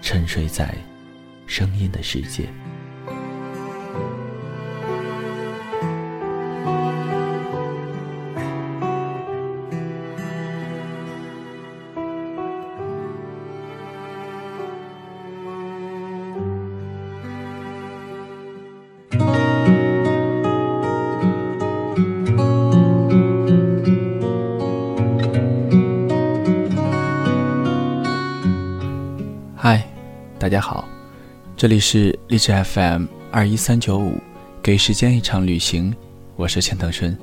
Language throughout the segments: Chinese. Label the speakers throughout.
Speaker 1: 沉睡在声音的世界。大家好，这里是励志 FM 二一三九五，给时间一场旅行，我是钱腾春。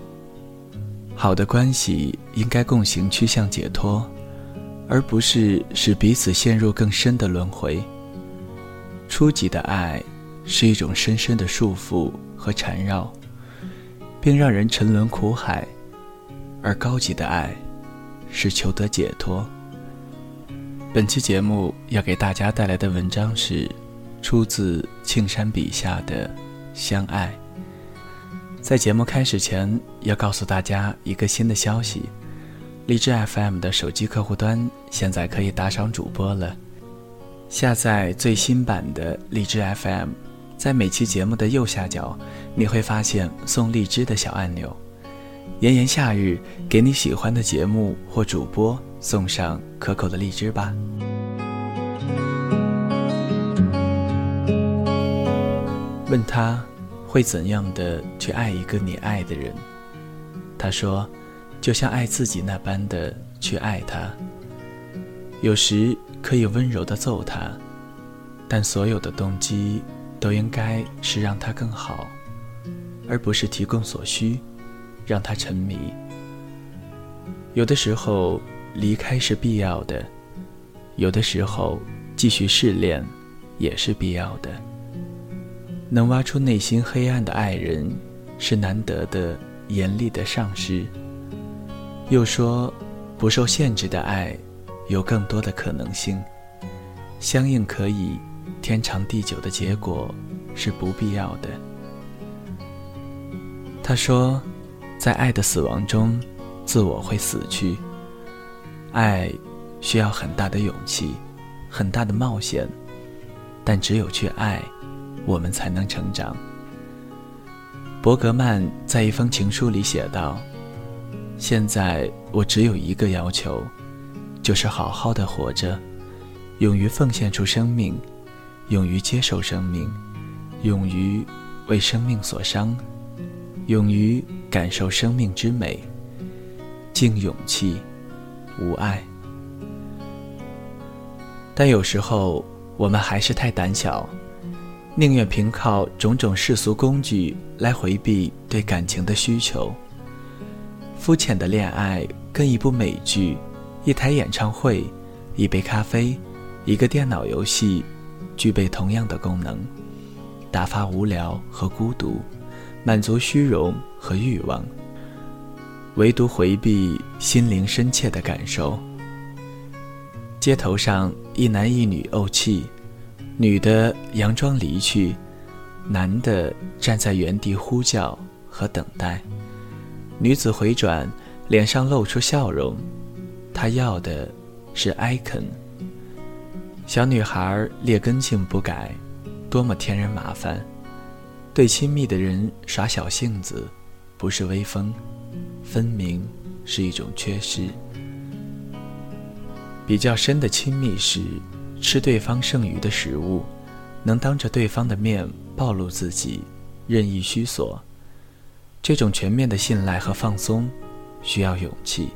Speaker 1: 好的关系应该共行趋向解脱，而不是使彼此陷入更深的轮回。初级的爱是一种深深的束缚和缠绕，并让人沉沦苦海；而高级的爱是求得解脱。本期节目要给大家带来的文章是出自庆山笔下的《相爱》。在节目开始前，要告诉大家一个新的消息：荔枝 FM 的手机客户端现在可以打赏主播了。下载最新版的荔枝 FM，在每期节目的右下角，你会发现送荔枝的小按钮。炎炎夏日，给你喜欢的节目或主播。送上可口的荔枝吧。问他会怎样的去爱一个你爱的人？他说，就像爱自己那般的去爱他。有时可以温柔的揍他，但所有的动机都应该是让他更好，而不是提供所需，让他沉迷。有的时候。离开是必要的，有的时候继续试炼也是必要的。能挖出内心黑暗的爱人，是难得的严厉的上师。又说，不受限制的爱，有更多的可能性。相应可以天长地久的结果，是不必要的。他说，在爱的死亡中，自我会死去。爱需要很大的勇气，很大的冒险，但只有去爱，我们才能成长。伯格曼在一封情书里写道：“现在我只有一个要求，就是好好的活着，勇于奉献出生命，勇于接受生命，勇于为生命所伤，勇于感受生命之美，敬勇气。”无爱，但有时候我们还是太胆小，宁愿凭靠种种世俗工具来回避对感情的需求。肤浅的恋爱跟一部美剧、一台演唱会、一杯咖啡、一个电脑游戏具备同样的功能：打发无聊和孤独，满足虚荣和欲望。唯独回避心灵深切的感受。街头上一男一女怄气，女的佯装离去，男的站在原地呼叫和等待。女子回转，脸上露出笑容，她要的是艾肯。小女孩劣根性不改，多么添人麻烦。对亲密的人耍小性子，不是威风。分明是一种缺失。比较深的亲密是吃对方剩余的食物，能当着对方的面暴露自己，任意虚索。这种全面的信赖和放松，需要勇气，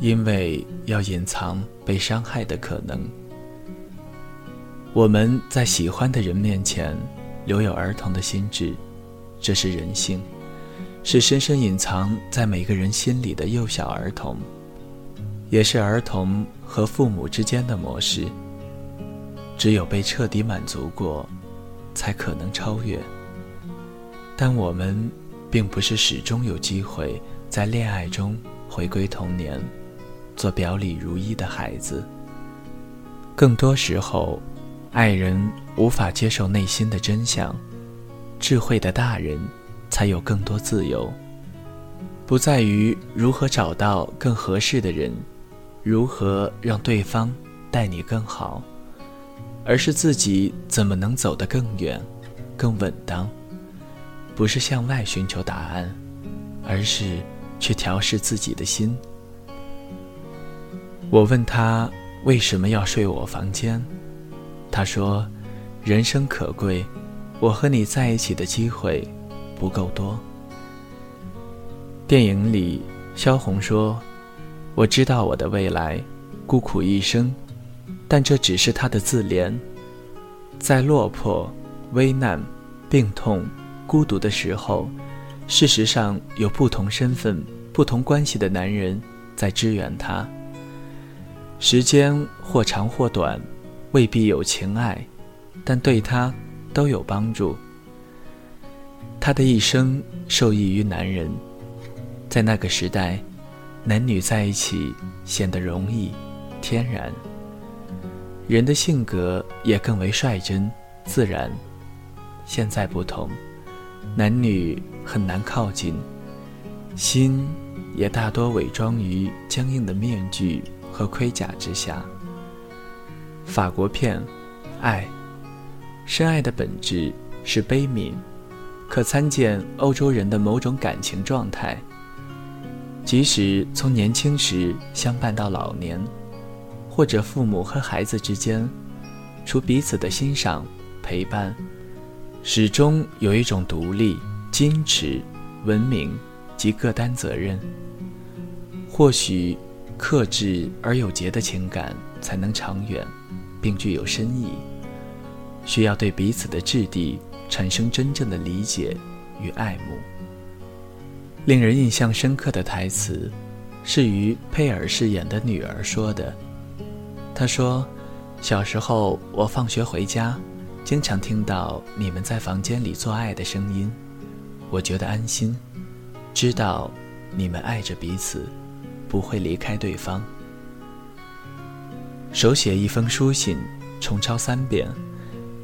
Speaker 1: 因为要隐藏被伤害的可能。我们在喜欢的人面前留有儿童的心智，这是人性，是深深隐藏在每个人心里的幼小儿童，也是儿童和父母之间的模式。只有被彻底满足过，才可能超越。但我们并不是始终有机会在恋爱中回归童年，做表里如一的孩子。更多时候，爱人无法接受内心的真相，智慧的大人才有更多自由。不在于如何找到更合适的人，如何让对方待你更好。而是自己怎么能走得更远、更稳当？不是向外寻求答案，而是去调试自己的心。我问他为什么要睡我房间，他说：“人生可贵，我和你在一起的机会不够多。”电影里，萧红说：“我知道我的未来，孤苦一生。”但这只是他的自怜，在落魄、危难、病痛、孤独的时候，事实上有不同身份、不同关系的男人在支援他。时间或长或短，未必有情爱，但对他都有帮助。他的一生受益于男人，在那个时代，男女在一起显得容易、天然。人的性格也更为率真、自然。现在不同，男女很难靠近，心也大多伪装于僵硬的面具和盔甲之下。法国片，爱，深爱的本质是悲悯，可参见欧洲人的某种感情状态。即使从年轻时相伴到老年。或者父母和孩子之间，除彼此的欣赏、陪伴，始终有一种独立、矜持、文明及各担责任。或许，克制而有节的情感才能长远，并具有深意。需要对彼此的质地产生真正的理解与爱慕。令人印象深刻的台词，是于佩尔饰演的女儿说的。他说：“小时候，我放学回家，经常听到你们在房间里做爱的声音，我觉得安心，知道你们爱着彼此，不会离开对方。手写一封书信，重抄三遍，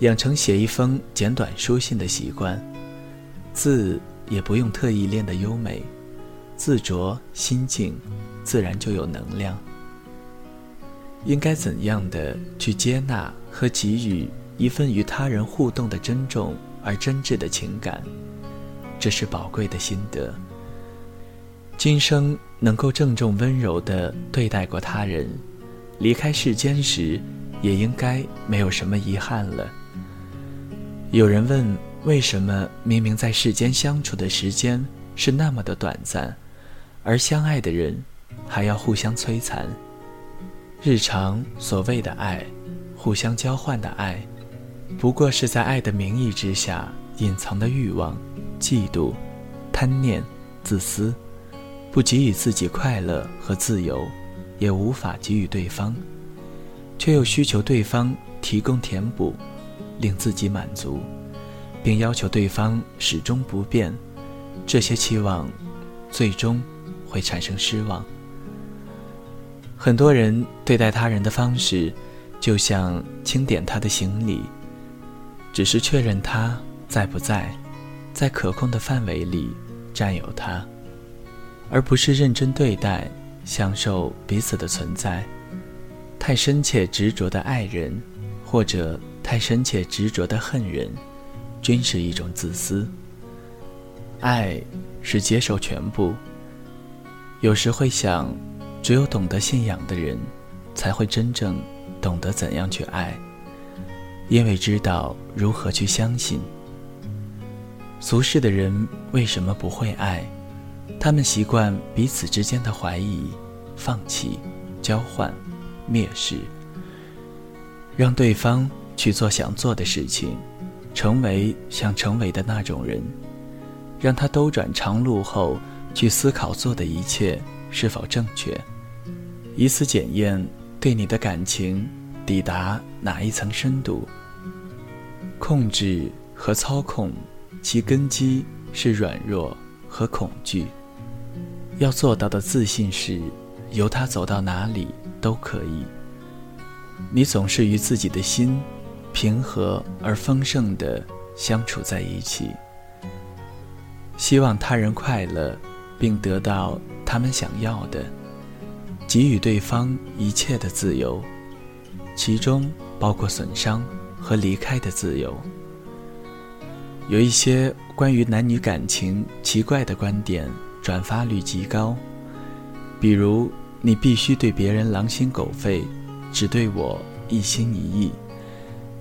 Speaker 1: 养成写一封简短书信的习惯，字也不用特意练得优美，字拙心静，自然就有能量。”应该怎样的去接纳和给予一份与他人互动的珍重而真挚的情感，这是宝贵的心得。今生能够郑重温柔地对待过他人，离开世间时，也应该没有什么遗憾了。有人问：为什么明明在世间相处的时间是那么的短暂，而相爱的人还要互相摧残？日常所谓的爱，互相交换的爱，不过是在爱的名义之下隐藏的欲望、嫉妒、贪念、自私，不给予自己快乐和自由，也无法给予对方，却又需求对方提供填补，令自己满足，并要求对方始终不变，这些期望，最终会产生失望。很多人对待他人的方式，就像清点他的行李，只是确认他在不在，在可控的范围里占有他，而不是认真对待、享受彼此的存在。太深切执着的爱人，或者太深切执着的恨人，均是一种自私。爱是接受全部，有时会想。只有懂得信仰的人，才会真正懂得怎样去爱。因为知道如何去相信。俗世的人为什么不会爱？他们习惯彼此之间的怀疑、放弃、交换、蔑视，让对方去做想做的事情，成为想成为的那种人，让他兜转长路后去思考做的一切是否正确，以此检验对你的感情抵达哪一层深度。控制和操控。其根基是软弱和恐惧。要做到的自信是，由他走到哪里都可以。你总是与自己的心平和而丰盛地相处在一起，希望他人快乐，并得到他们想要的，给予对方一切的自由，其中包括损伤和离开的自由。有一些关于男女感情奇怪的观点，转发率极高。比如，你必须对别人狼心狗肺，只对我一心一意；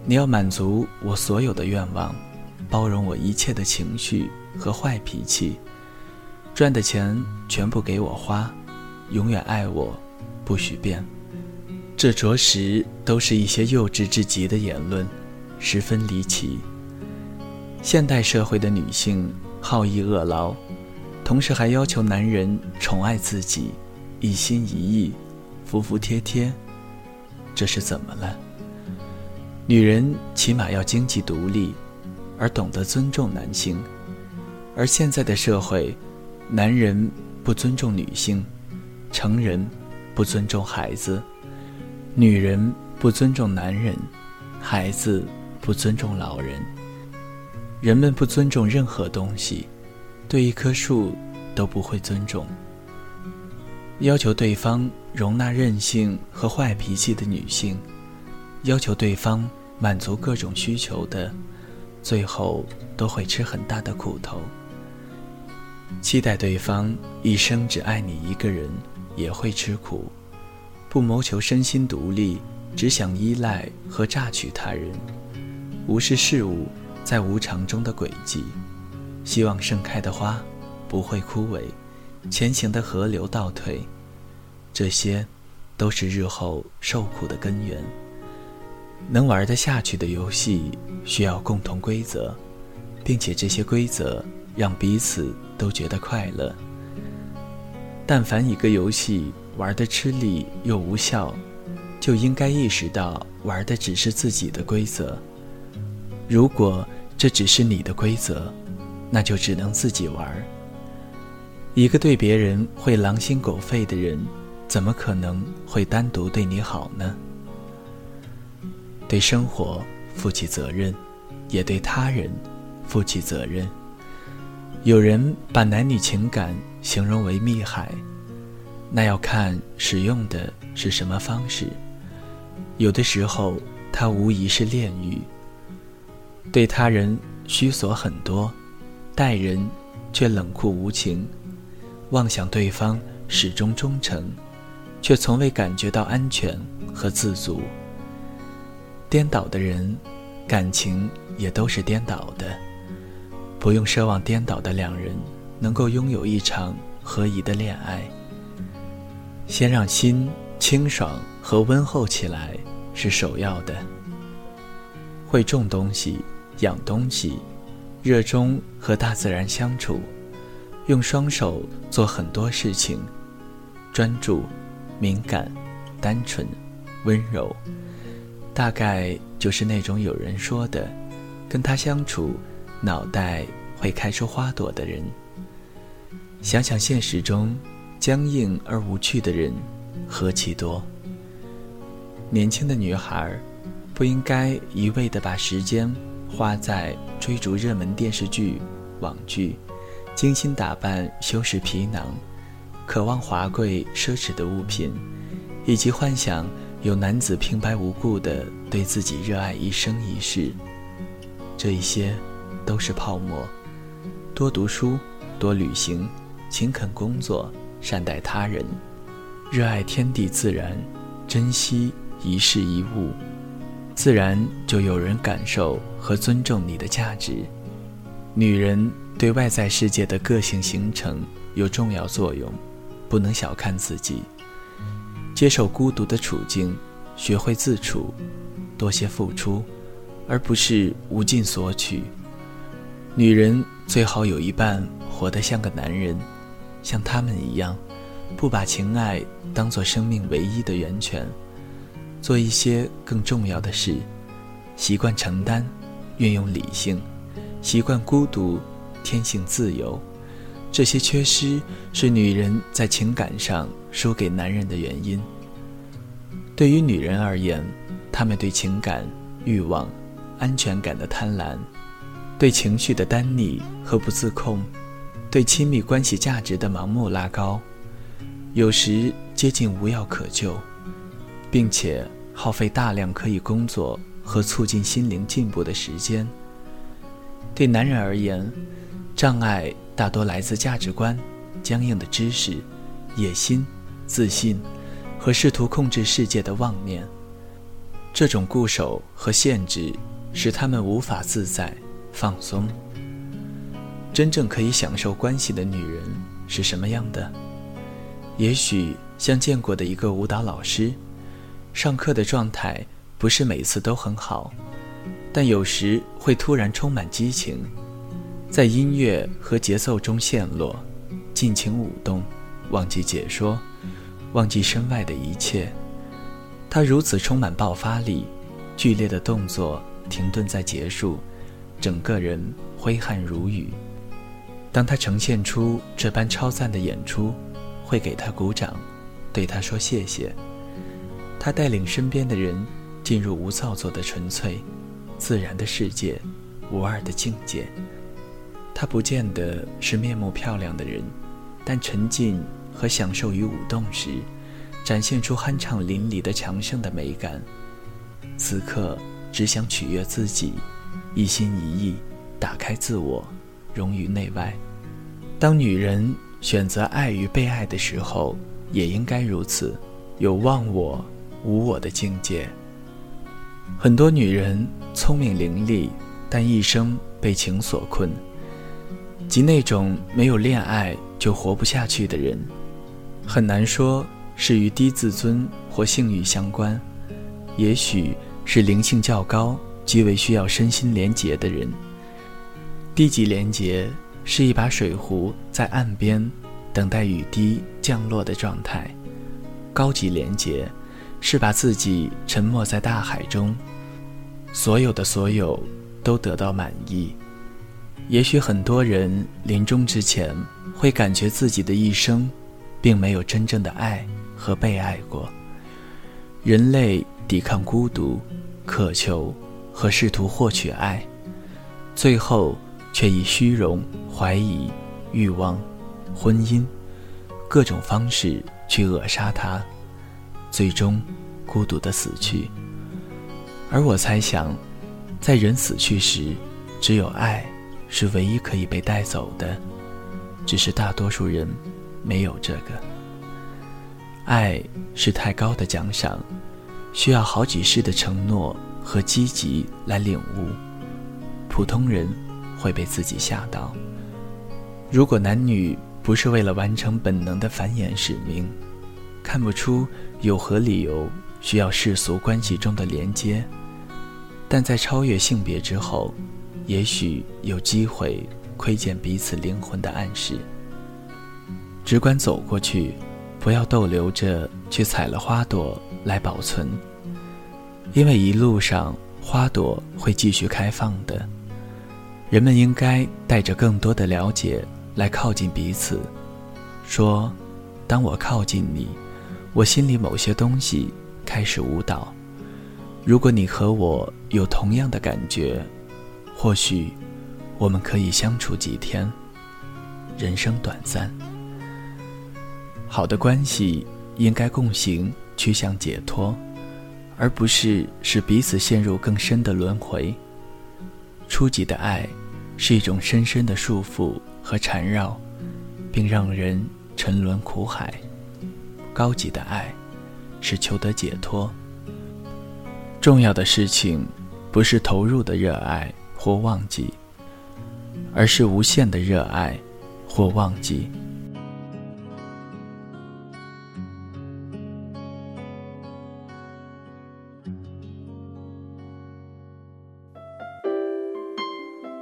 Speaker 1: 你要满足我所有的愿望，包容我一切的情绪和坏脾气，赚的钱全部给我花，永远爱我，不许变。这着实都是一些幼稚至极的言论，十分离奇。现代社会的女性好逸恶劳，同时还要求男人宠爱自己，一心一意，服服帖帖，这是怎么了？女人起码要经济独立，而懂得尊重男性，而现在的社会，男人不尊重女性，成人不尊重孩子，女人不尊重男人，孩子不尊重老人。人们不尊重任何东西，对一棵树都不会尊重。要求对方容纳任性和坏脾气的女性，要求对方满足各种需求的，最后都会吃很大的苦头。期待对方一生只爱你一个人，也会吃苦。不谋求身心独立，只想依赖和榨取他人，无视事物。在无常中的轨迹，希望盛开的花不会枯萎，前行的河流倒退，这些都是日后受苦的根源。能玩得下去的游戏需要共同规则，并且这些规则让彼此都觉得快乐。但凡一个游戏玩得吃力又无效，就应该意识到玩的只是自己的规则。如果这只是你的规则，那就只能自己玩。一个对别人会狼心狗肺的人，怎么可能会单独对你好呢？对生活负起责任，也对他人负起责任。有人把男女情感形容为密海，那要看使用的是什么方式。有的时候，它无疑是炼狱。对他人虚索很多，待人却冷酷无情，妄想对方始终忠诚，却从未感觉到安全和自足。颠倒的人，感情也都是颠倒的。不用奢望颠倒的两人能够拥有一场合宜的恋爱。先让心清爽和温厚起来是首要的。会种东西。养东西，热衷和大自然相处，用双手做很多事情，专注、敏感、单纯、温柔，大概就是那种有人说的，跟他相处，脑袋会开出花朵的人。想想现实中，僵硬而无趣的人何其多。年轻的女孩，不应该一味地把时间。花在追逐热门电视剧、网剧，精心打扮、修饰皮囊，渴望华贵奢侈的物品，以及幻想有男子平白无故的对自己热爱一生一世。这一些，都是泡沫。多读书，多旅行，勤恳工作，善待他人，热爱天地自然，珍惜一事一物，自然就有人感受和尊重你的价值。女人对外在世界的个性形成有重要作用，不能小看自己。接受孤独的处境，学会自处，多些付出，而不是无尽索取。女人最好有一半活得像个男人，像他们一样，不把情爱当作生命唯一的源泉，做一些更重要的事，习惯承担，运用理性，习惯孤独，天性自由。这些缺失是女人在情感上输给男人的原因。对于女人而言，她们对情感、欲望、安全感的贪婪，对情绪的单逆和不自控，对亲密关系价值的盲目拉高，有时接近无药可救，并且耗费大量可以工作和促进心灵进步的时间。对男人而言，障碍。大多来自价值观、僵硬的知识、野心、自信和试图控制世界的妄念。这种固守和限制使他们无法自在、放松。真正可以享受关系的女人是什么样的？也许像见过的一个舞蹈老师，上课的状态不是每次都很好，但有时会突然充满激情。在音乐和节奏中陷落，尽情舞动，忘记解说，忘记身外的一切。他如此充满爆发力，剧烈的动作停顿在结束，整个人挥汗如雨。当他呈现出这般超赞的演出，会给他鼓掌，对他说谢谢。他带领身边的人进入无造作的纯粹、自然的世界，无二的境界。她不见得是面目漂亮的人，但沉浸和享受于舞动时，展现出酣畅淋漓的强盛的美感。此刻只想取悦自己，一心一意打开自我，融于内外。当女人选择爱与被爱的时候，也应该如此，有忘我、无我的境界。很多女人聪明伶俐，但一生被情所困。及那种没有恋爱就活不下去的人，很难说是与低自尊或性欲相关，也许是灵性较高、极为需要身心连结的人。低级连结是一把水壶在岸边等待雨滴降落的状态，高级连结是把自己沉没在大海中，所有的所有都得到满意。也许很多人临终之前会感觉自己的一生，并没有真正的爱和被爱过。人类抵抗孤独、渴求和试图获取爱，最后却以虚荣、怀疑、欲望、婚姻各种方式去扼杀它，最终孤独的死去。而我猜想，在人死去时，只有爱。是唯一可以被带走的，只是大多数人没有这个。爱是太高的奖赏，需要好几世的承诺和积极来领悟。普通人会被自己吓到。如果男女不是为了完成本能的繁衍使命，看不出有何理由需要世俗关系中的连接，但在超越性别之后。也许有机会窥见彼此灵魂的暗示。只管走过去，不要逗留着去采了花朵来保存，因为一路上花朵会继续开放的。人们应该带着更多的了解来靠近彼此，说：“当我靠近你，我心里某些东西开始舞蹈。如果你和我有同样的感觉。”或许，我们可以相处几天。人生短暂，好的关系应该共行，趋向解脱，而不是使彼此陷入更深的轮回。初级的爱是一种深深的束缚和缠绕，并让人沉沦苦海；高级的爱是求得解脱。重要的事情，不是投入的热爱或忘记，而是无限的热爱或忘记。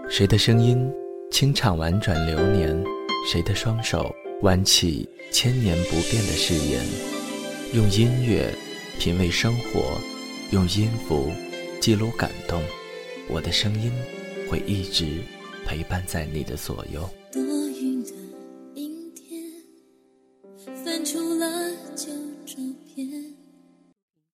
Speaker 1: 谁的声音清唱婉转流年？谁的双手挽起千年不变的誓言？用音乐品味生活。用音符记录感动，我的声音会一直陪伴在你的左右。